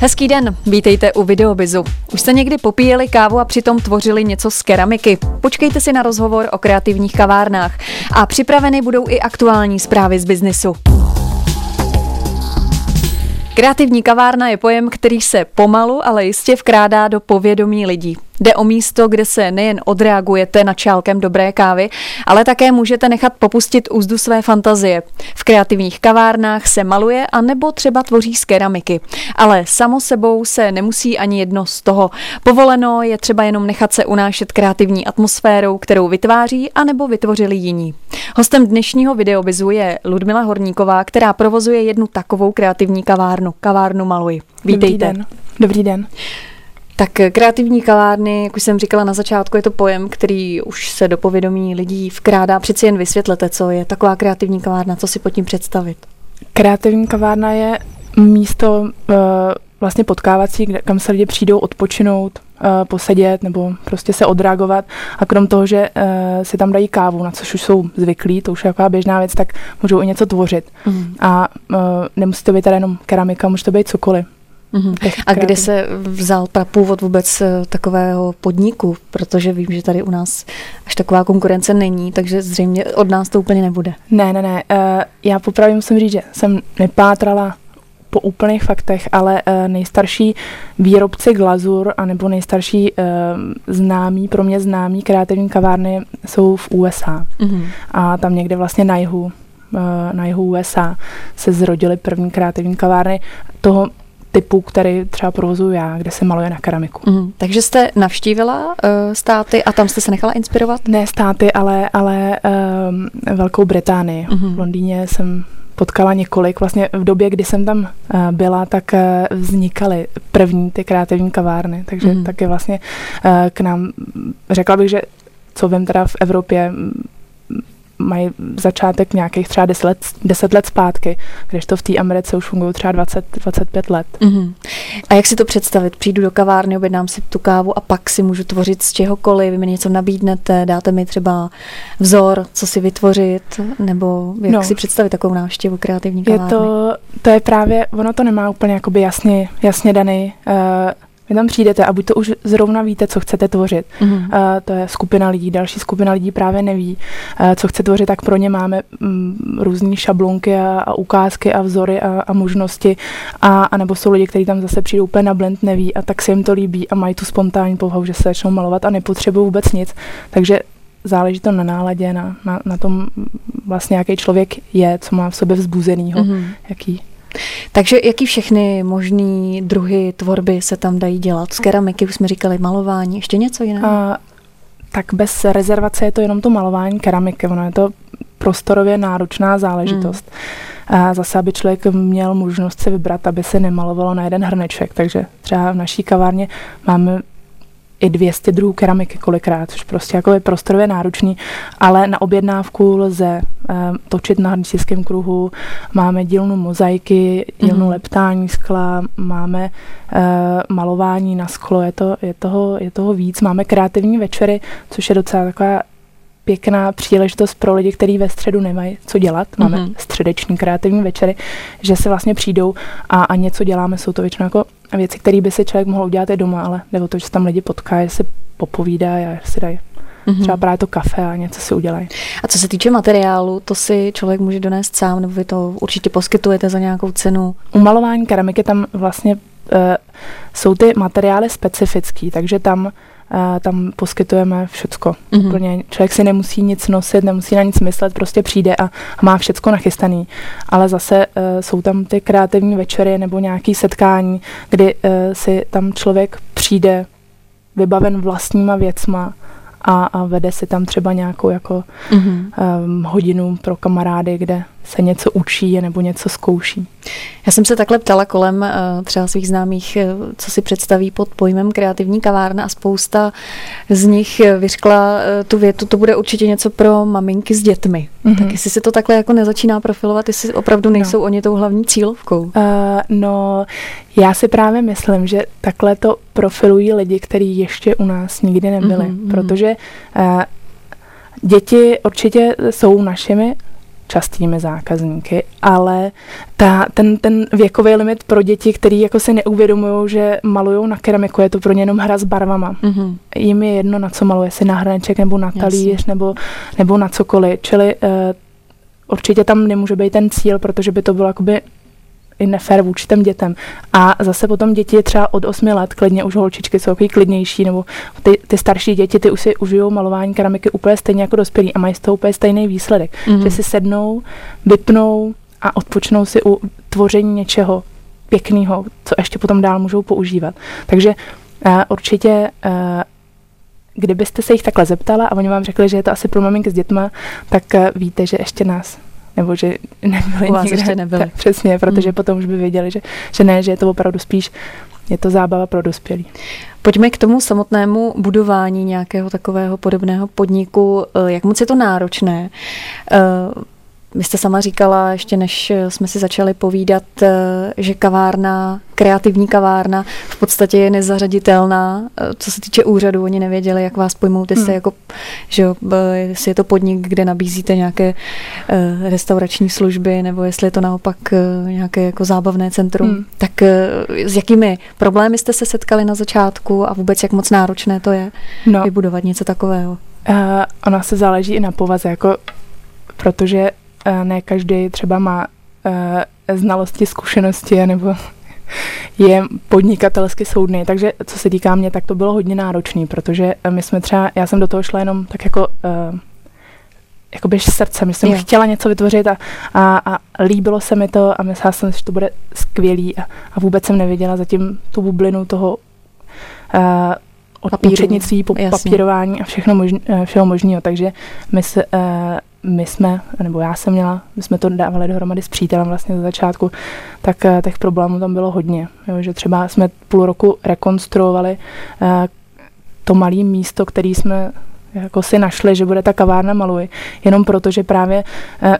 Hezký den, vítejte u Videobizu. Už jste někdy popíjeli kávu a přitom tvořili něco z keramiky? Počkejte si na rozhovor o kreativních kavárnách. A připraveny budou i aktuální zprávy z biznisu. Kreativní kavárna je pojem, který se pomalu, ale jistě vkrádá do povědomí lidí. Jde o místo, kde se nejen odreagujete na čálkem dobré kávy, ale také můžete nechat popustit úzdu své fantazie. V kreativních kavárnách se maluje a nebo třeba tvoří z keramiky. Ale samo sebou se nemusí ani jedno z toho. Povoleno je třeba jenom nechat se unášet kreativní atmosférou, kterou vytváří a nebo vytvořili jiní. Hostem dnešního videobizu je Ludmila Horníková, která provozuje jednu takovou kreativní kavárnu, kavárnu Maluj. Vítejte. Dobrý den. Dobrý den. Tak kreativní kavárny, jak už jsem říkala na začátku, je to pojem, který už se do povědomí lidí vkrádá. Přeci jen vysvětlete, co je taková kreativní kavárna, co si pod tím představit. Kreativní kavárna je místo uh, vlastně potkávací, kde, kam se lidi přijdou odpočinout, uh, posedět nebo prostě se odreagovat a krom toho, že uh, si tam dají kávu, na což už jsou zvyklí, to už je taková běžná věc, tak můžou i něco tvořit. Mm. A uh, nemusí to být teda jenom keramika, může to být cokoliv. Mm-hmm. A kde se vzal původ vůbec eh, takového podniku? Protože vím, že tady u nás až taková konkurence není, takže zřejmě od nás to úplně nebude. Ne, ne, ne. Uh, já popravdě musím říct, že jsem nepátrala po úplných faktech, ale uh, nejstarší výrobci glazur anebo nejstarší uh, známí, pro mě známí kreativní kavárny jsou v USA. Mm-hmm. A tam někde vlastně na jihu na jihu USA se zrodily první kreativní kavárny. Toho typu, který třeba provozuju já, kde se maluje na keramiku. Mm, takže jste navštívila uh, státy a tam jste se nechala inspirovat? Ne státy, ale, ale um, Velkou Británii. Mm-hmm. V Londýně jsem potkala několik. Vlastně v době, kdy jsem tam uh, byla, tak uh, vznikaly první ty kreativní kavárny, takže mm. taky vlastně uh, k nám, řekla bych, že co vím teda v Evropě, mají začátek nějakých třeba 10 let, 10 let zpátky, když to v té Americe už fungují třeba 20, 25 let. Mm-hmm. A jak si to představit? Přijdu do kavárny, objednám si tu kávu a pak si můžu tvořit z čehokoliv, vy mi něco nabídnete, dáte mi třeba vzor, co si vytvořit, nebo jak no. si představit takovou návštěvu kreativní kavárny? Je to, to je právě, ono to nemá úplně jakoby jasně, jasně daný uh, vy tam přijdete a buď to už zrovna víte, co chcete tvořit. Mm-hmm. Uh, to je skupina lidí, další skupina lidí právě neví, uh, co chce tvořit, tak pro ně máme um, různé šablonky a, a ukázky a vzory a, a možnosti. A, a nebo jsou lidi, kteří tam zase přijdou úplně na blend, neví a tak se jim to líbí a mají tu spontánní povahu, že se začnou malovat a nepotřebují vůbec nic. Takže záleží to na náladě, na, na, na tom vlastně, jaký člověk je, co má v sobě vzbuzenýho, mm-hmm. jaký takže jaký všechny možný druhy tvorby se tam dají dělat? Z keramiky už jsme říkali malování, ještě něco jiného? A, tak bez rezervace je to jenom to malování keramiky, ono je to prostorově náročná záležitost. Hmm. A zase, aby člověk měl možnost si vybrat, aby se nemalovalo na jeden hrneček. Takže třeba v naší kavárně máme i 200 druhů keramiky kolikrát, což prostě jako je prostorově náročný, ale na objednávku lze uh, točit na hrnčickém kruhu, máme dílnu mozaiky, dílnu mm. leptání skla, máme uh, malování na sklo, je, to, je, toho, je toho víc, máme kreativní večery, což je docela taková pěkná příležitost pro lidi, kteří ve středu nemají co dělat. Máme mm-hmm. středeční kreativní večery, že se vlastně přijdou a, a něco děláme. Jsou to většinou jako věci, které by si člověk mohl udělat i doma, ale nebo to, že se tam lidi potkají, se popovídá a si dají mm-hmm. třeba právě to kafe a něco si udělají. A co se týče materiálu, to si člověk může donést sám, nebo vy to určitě poskytujete za nějakou cenu? U malování keramiky tam vlastně uh, jsou ty materiály specifický, takže tam a tam poskytujeme všecko. Mm-hmm. Úplně člověk si nemusí nic nosit, nemusí na nic myslet, prostě přijde a, a má všecko nachystaný. Ale zase uh, jsou tam ty kreativní večery nebo nějaké setkání, kdy uh, si tam člověk přijde vybaven vlastníma věcma a, a vede si tam třeba nějakou jako mm-hmm. um, hodinu pro kamarády, kde se něco učí nebo něco zkouší. Já jsem se takhle ptala kolem uh, třeba svých známých, uh, co si představí pod pojmem kreativní kavárna a spousta z nich vyřkla uh, tu větu, to bude určitě něco pro maminky s dětmi. Mm-hmm. Tak jestli se to takhle jako nezačíná profilovat, jestli opravdu nejsou no. oni tou hlavní cílovkou? Uh, no, já si právě myslím, že takhle to profilují lidi, kteří ještě u nás nikdy nebyli, mm-hmm. protože uh, děti určitě jsou našimi častými zákazníky, ale ta, ten, ten věkový limit pro děti, který jako si neuvědomují, že malují na keramiku, je to pro ně jenom hra s barvama. Mm-hmm. Jim je jedno, na co maluje, si na hrneček nebo na talíř nebo, nebo na cokoliv. Čili uh, určitě tam nemůže být ten cíl, protože by to bylo jakoby i nefér vůči těm dětem. A zase potom děti třeba od 8 let, klidně už holčičky jsou takový klidnější, nebo ty, ty starší děti, ty už si užijou malování keramiky úplně stejně jako dospělí a mají z toho úplně stejný výsledek. Mm-hmm. Že si sednou, vypnou a odpočnou si u tvoření něčeho pěkného, co ještě potom dál můžou používat. Takže uh, určitě uh, kdybyste se jich takhle zeptala a oni vám řekli, že je to asi pro maminky s dětma, tak uh, víte, že ještě nás nebo že nebyli U vás nikde. ještě nebyli. Tak, přesně, protože hmm. potom už by věděli, že, že ne, že je to opravdu spíš je to zábava pro dospělí. Pojďme k tomu samotnému budování nějakého takového podobného podniku. Eh, jak moc je to náročné? Eh, vy jste sama říkala, ještě než jsme si začali povídat, eh, že kavárna, kreativní kavárna v podstatě je nezařaditelná. Eh, co se týče úřadu, oni nevěděli, jak vás pojmout, jestli, hmm. jako, že jestli je to podnik, kde nabízíte nějaké restaurační služby, nebo jestli je to naopak nějaké jako zábavné centrum. Hmm. Tak s jakými problémy jste se setkali na začátku a vůbec jak moc náročné to je no. vybudovat něco takového? Uh, ona se záleží i na povaze, jako protože ne každý třeba má uh, znalosti, zkušenosti nebo je podnikatelsky soudný, takže co se týká mě, tak to bylo hodně náročné, protože my jsme třeba, já jsem do toho šla jenom tak jako uh, jako běž srdcem, jsem jo. chtěla něco vytvořit a, a, a líbilo se mi to a myslela jsem, že to bude skvělý a, a vůbec jsem neviděla zatím tu bublinu toho uh, od Papíru. účetnictví po Jasně. papírování a všechno možný, všeho možného, takže my se, uh, my jsme, nebo já jsem měla, my jsme to dávali dohromady s přítelem vlastně za začátku, tak uh, těch problémů tam bylo hodně. Jo, že třeba jsme půl roku rekonstruovali uh, to malé místo, který jsme jako si našli, že bude ta kavárna Maluj, jenom proto, že právě uh,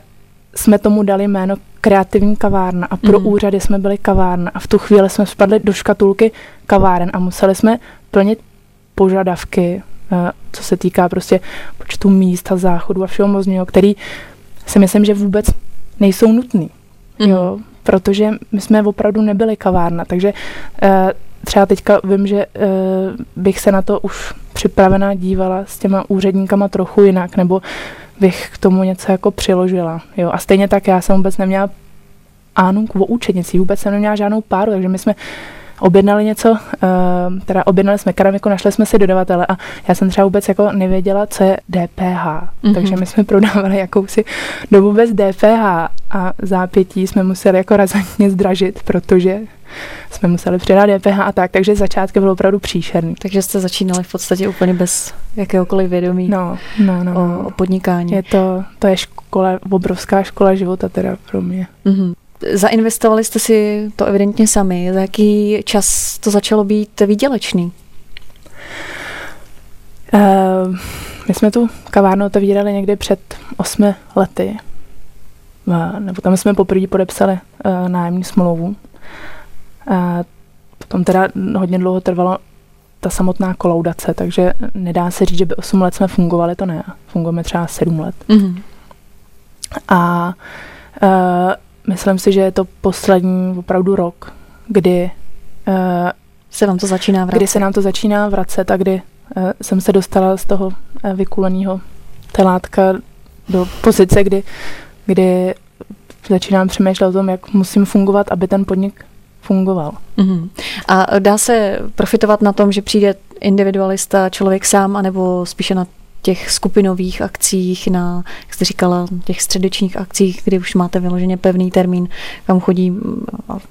jsme tomu dali jméno kreativní kavárna a pro mm. úřady jsme byli kavárna a v tu chvíli jsme spadli do škatulky kaváren a museli jsme plnit požadavky Eh, co se týká prostě počtu míst a záchodu a všeho možného, který si myslím, že vůbec nejsou nutný. Mm. Jo, protože my jsme opravdu nebyli kavárna, takže uh, třeba teďka vím, že uh, bych se na to už připravená dívala s těma úředníkama trochu jinak, nebo bych k tomu něco jako přiložila. Jo. A stejně tak já jsem vůbec neměla Ánung o účetnici, vůbec jsem neměla žádnou páru, takže my jsme objednali něco, uh, teda objednali jsme keramiku, našli jsme si dodavatele a já jsem třeba vůbec jako nevěděla, co je DPH. Mm-hmm. Takže my jsme prodávali jakousi dobu bez DPH a zápětí jsme museli jako razantně zdražit, protože jsme museli přidat DPH a tak, takže začátky bylo opravdu příšerný. Takže jste začínali v podstatě úplně bez jakéhokoliv vědomí no, no, no, o, no. o podnikání. Je to, to je škola, obrovská škola života teda pro mě. Mm-hmm. Zainvestovali jste si to evidentně sami. Za jaký čas to začalo být výdělečný? Uh, my jsme tu kavárnu otevírali někdy před osmi lety. Uh, nebo tam jsme poprvé podepsali uh, nájemní smlouvu. Uh, potom teda hodně dlouho trvalo ta samotná kolaudace, takže nedá se říct, že by 8 let jsme fungovali, to ne. Fungujeme třeba 7 let. Mm-hmm. A uh, myslím si, že je to poslední opravdu rok, kdy uh, se vám to začíná vracet. Kdy se nám to začíná vracet a kdy uh, jsem se dostala z toho uh, vykuleného telátka do pozice, kdy, kdy začínám přemýšlet o tom, jak musím fungovat, aby ten podnik fungoval. Uh-huh. A dá se profitovat na tom, že přijde individualista, člověk sám, anebo spíše na těch skupinových akcích, na, jak jste říkala, těch středečních akcích, kdy už máte vyloženě pevný termín, kam chodí,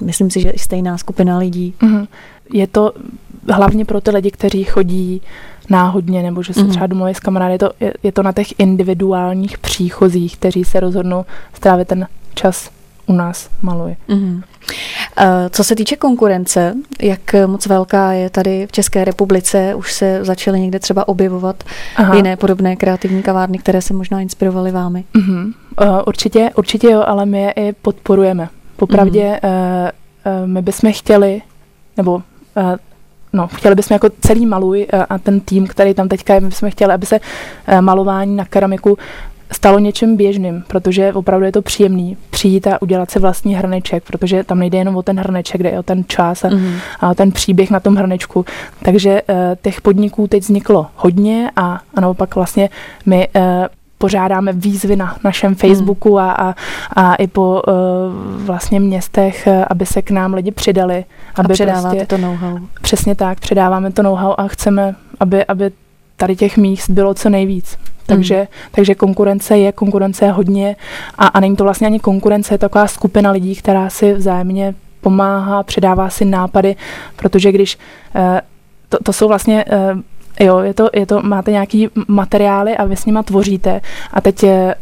myslím si, že i stejná skupina lidí. Mm-hmm. Je to hlavně pro ty lidi, kteří chodí náhodně, nebo že se mm-hmm. třeba domluví s kamarády, je to, je, je to na těch individuálních příchozích, kteří se rozhodnou strávit ten čas u nás maluje. Mm-hmm. Co se týče konkurence, jak moc velká je tady v České republice, už se začaly někde třeba objevovat Aha. jiné podobné kreativní kavárny, které se možná inspirovaly vámi? Mm-hmm. Uh, určitě, určitě jo, ale my je i podporujeme. Popravdě mm-hmm. uh, uh, my bychom chtěli, nebo uh, no, chtěli bychom jako celý maluj a ten tým, který tam teďka je, my bychom chtěli, aby se malování na keramiku stalo něčem běžným, protože opravdu je to příjemný přijít a udělat si vlastní hrneček, protože tam nejde jenom o ten hrneček, jde o ten čas a, mm. a ten příběh na tom hrnečku. Takže uh, těch podniků teď vzniklo hodně a, a naopak vlastně my uh, pořádáme výzvy na našem hmm. Facebooku a, a, a i po uh, vlastně městech, aby se k nám lidi přidali. Aby a předáváte prostě, to know-how. Přesně tak, předáváme to know-how a chceme, aby, aby tady těch míst bylo co nejvíc. Takže, mm. takže konkurence je, konkurence je hodně a, a není to vlastně ani konkurence, je taková skupina lidí, která si vzájemně pomáhá, předává si nápady, protože když eh, to, to jsou vlastně eh, jo, je to, je to, máte nějaký materiály a vy s nima tvoříte a teď je,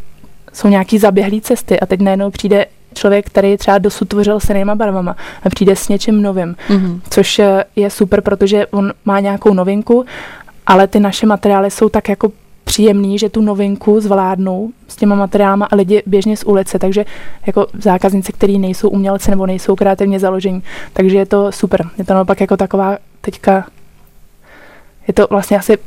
jsou nějaký zaběhlý cesty a teď najednou přijde člověk, který třeba dosud tvořil s jinýma barvama a přijde s něčím novým, mm-hmm. což eh, je super, protože on má nějakou novinku, ale ty naše materiály jsou tak jako příjemný, že tu novinku zvládnou s těma materiálama a lidi běžně z ulice, takže jako zákazníci, kteří nejsou umělci nebo nejsou kreativně založení, takže je to super. Je to naopak jako taková teďka, je to vlastně asi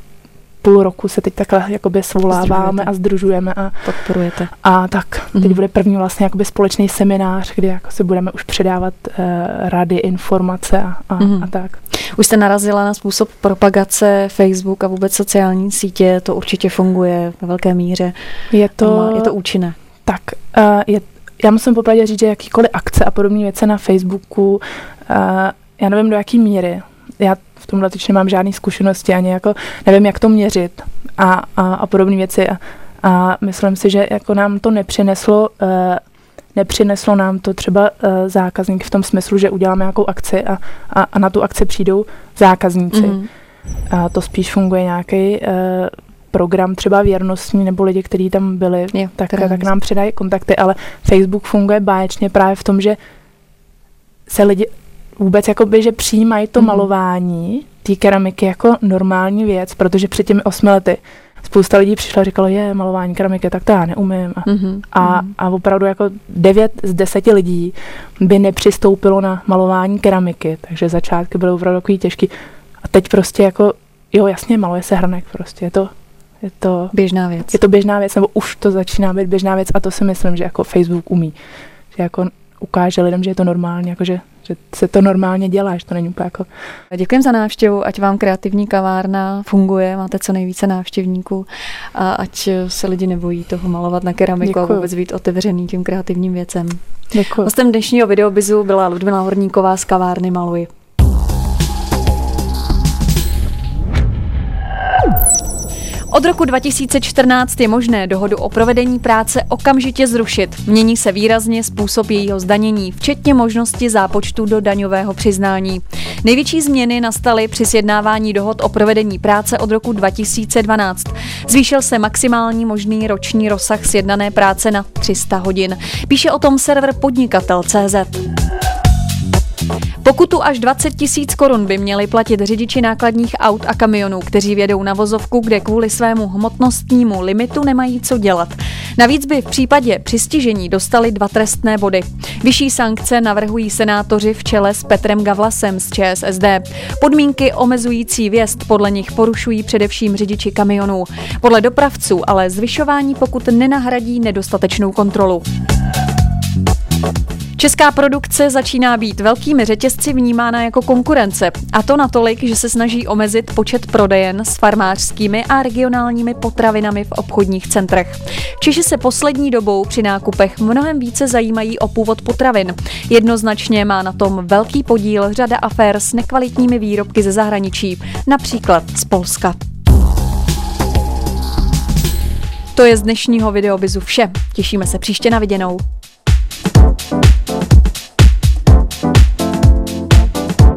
půl roku se teď takhle jakoby svoláváme a združujeme. A, Podporujete. A tak, teď mm. bude první vlastně jakoby společný seminář, kdy jako se budeme už předávat uh, rady, informace a, a, mm. a tak. Už jste narazila na způsob propagace Facebook a vůbec sociální sítě, to určitě funguje ve velké míře. Je to, je to účinné. Tak, uh, je, já musím popravdě říct, že jakýkoliv akce a podobné věci na Facebooku, uh, já nevím do jaký míry, já v tomhle teď nemám žádné zkušenosti, ani jako nevím, jak to měřit a, a, a podobné věci. A, a myslím si, že jako nám to nepřineslo, uh, nepřineslo nám to třeba uh, zákazník v tom smyslu, že uděláme nějakou akci a, a, a na tu akci přijdou zákazníci. Mm-hmm. A to spíš funguje nějaký uh, program třeba věrnostní nebo lidi, kteří tam byli, jo, tak, tak nám předají kontakty, ale Facebook funguje báječně právě v tom, že se lidi vůbec jakoby, že přijímají to mm. malování té keramiky jako normální věc, protože před těmi osmi lety spousta lidí přišla a říkalo, je, malování keramiky, tak to já neumím. Mm-hmm. A, mhm. a opravdu jako devět z deseti lidí by nepřistoupilo na malování keramiky, takže začátky byly opravdu takový těžký. A teď prostě jako, jo, jasně, maluje se hrnek, prostě je to, je to běžná věc. Je to běžná věc, nebo už to začíná být běžná věc a to si myslím, že jako Facebook umí. Že jako ukáže lidem, že je to normální, jakože že se to normálně dělá, že to není úplně jako... Děkuji za návštěvu, ať vám kreativní kavárna funguje, máte co nejvíce návštěvníků a ať se lidi nebojí toho malovat na keramiku Děkuju. a vůbec být otevřený tím kreativním věcem. Děkuji. Hostem dnešního videobizu byla Ludmila Horníková z kavárny Maluji. Od roku 2014 je možné dohodu o provedení práce okamžitě zrušit. Mění se výrazně způsob jejího zdanění, včetně možnosti zápočtu do daňového přiznání. Největší změny nastaly při sjednávání dohod o provedení práce od roku 2012. Zvýšil se maximální možný roční rozsah sjednané práce na 300 hodin. Píše o tom server podnikatel.cz. Pokutu až 20 tisíc korun by měli platit řidiči nákladních aut a kamionů, kteří vědou na vozovku, kde kvůli svému hmotnostnímu limitu nemají co dělat. Navíc by v případě přistižení dostali dva trestné body. Vyšší sankce navrhují senátoři v čele s Petrem Gavlasem z ČSSD. Podmínky omezující věst podle nich porušují především řidiči kamionů. Podle dopravců ale zvyšování pokud nenahradí nedostatečnou kontrolu. Česká produkce začíná být velkými řetězci vnímána jako konkurence. A to natolik, že se snaží omezit počet prodejen s farmářskými a regionálními potravinami v obchodních centrech. Češi se poslední dobou při nákupech mnohem více zajímají o původ potravin. Jednoznačně má na tom velký podíl řada afér s nekvalitními výrobky ze zahraničí, například z Polska. To je z dnešního videobizu vše. Těšíme se příště na viděnou.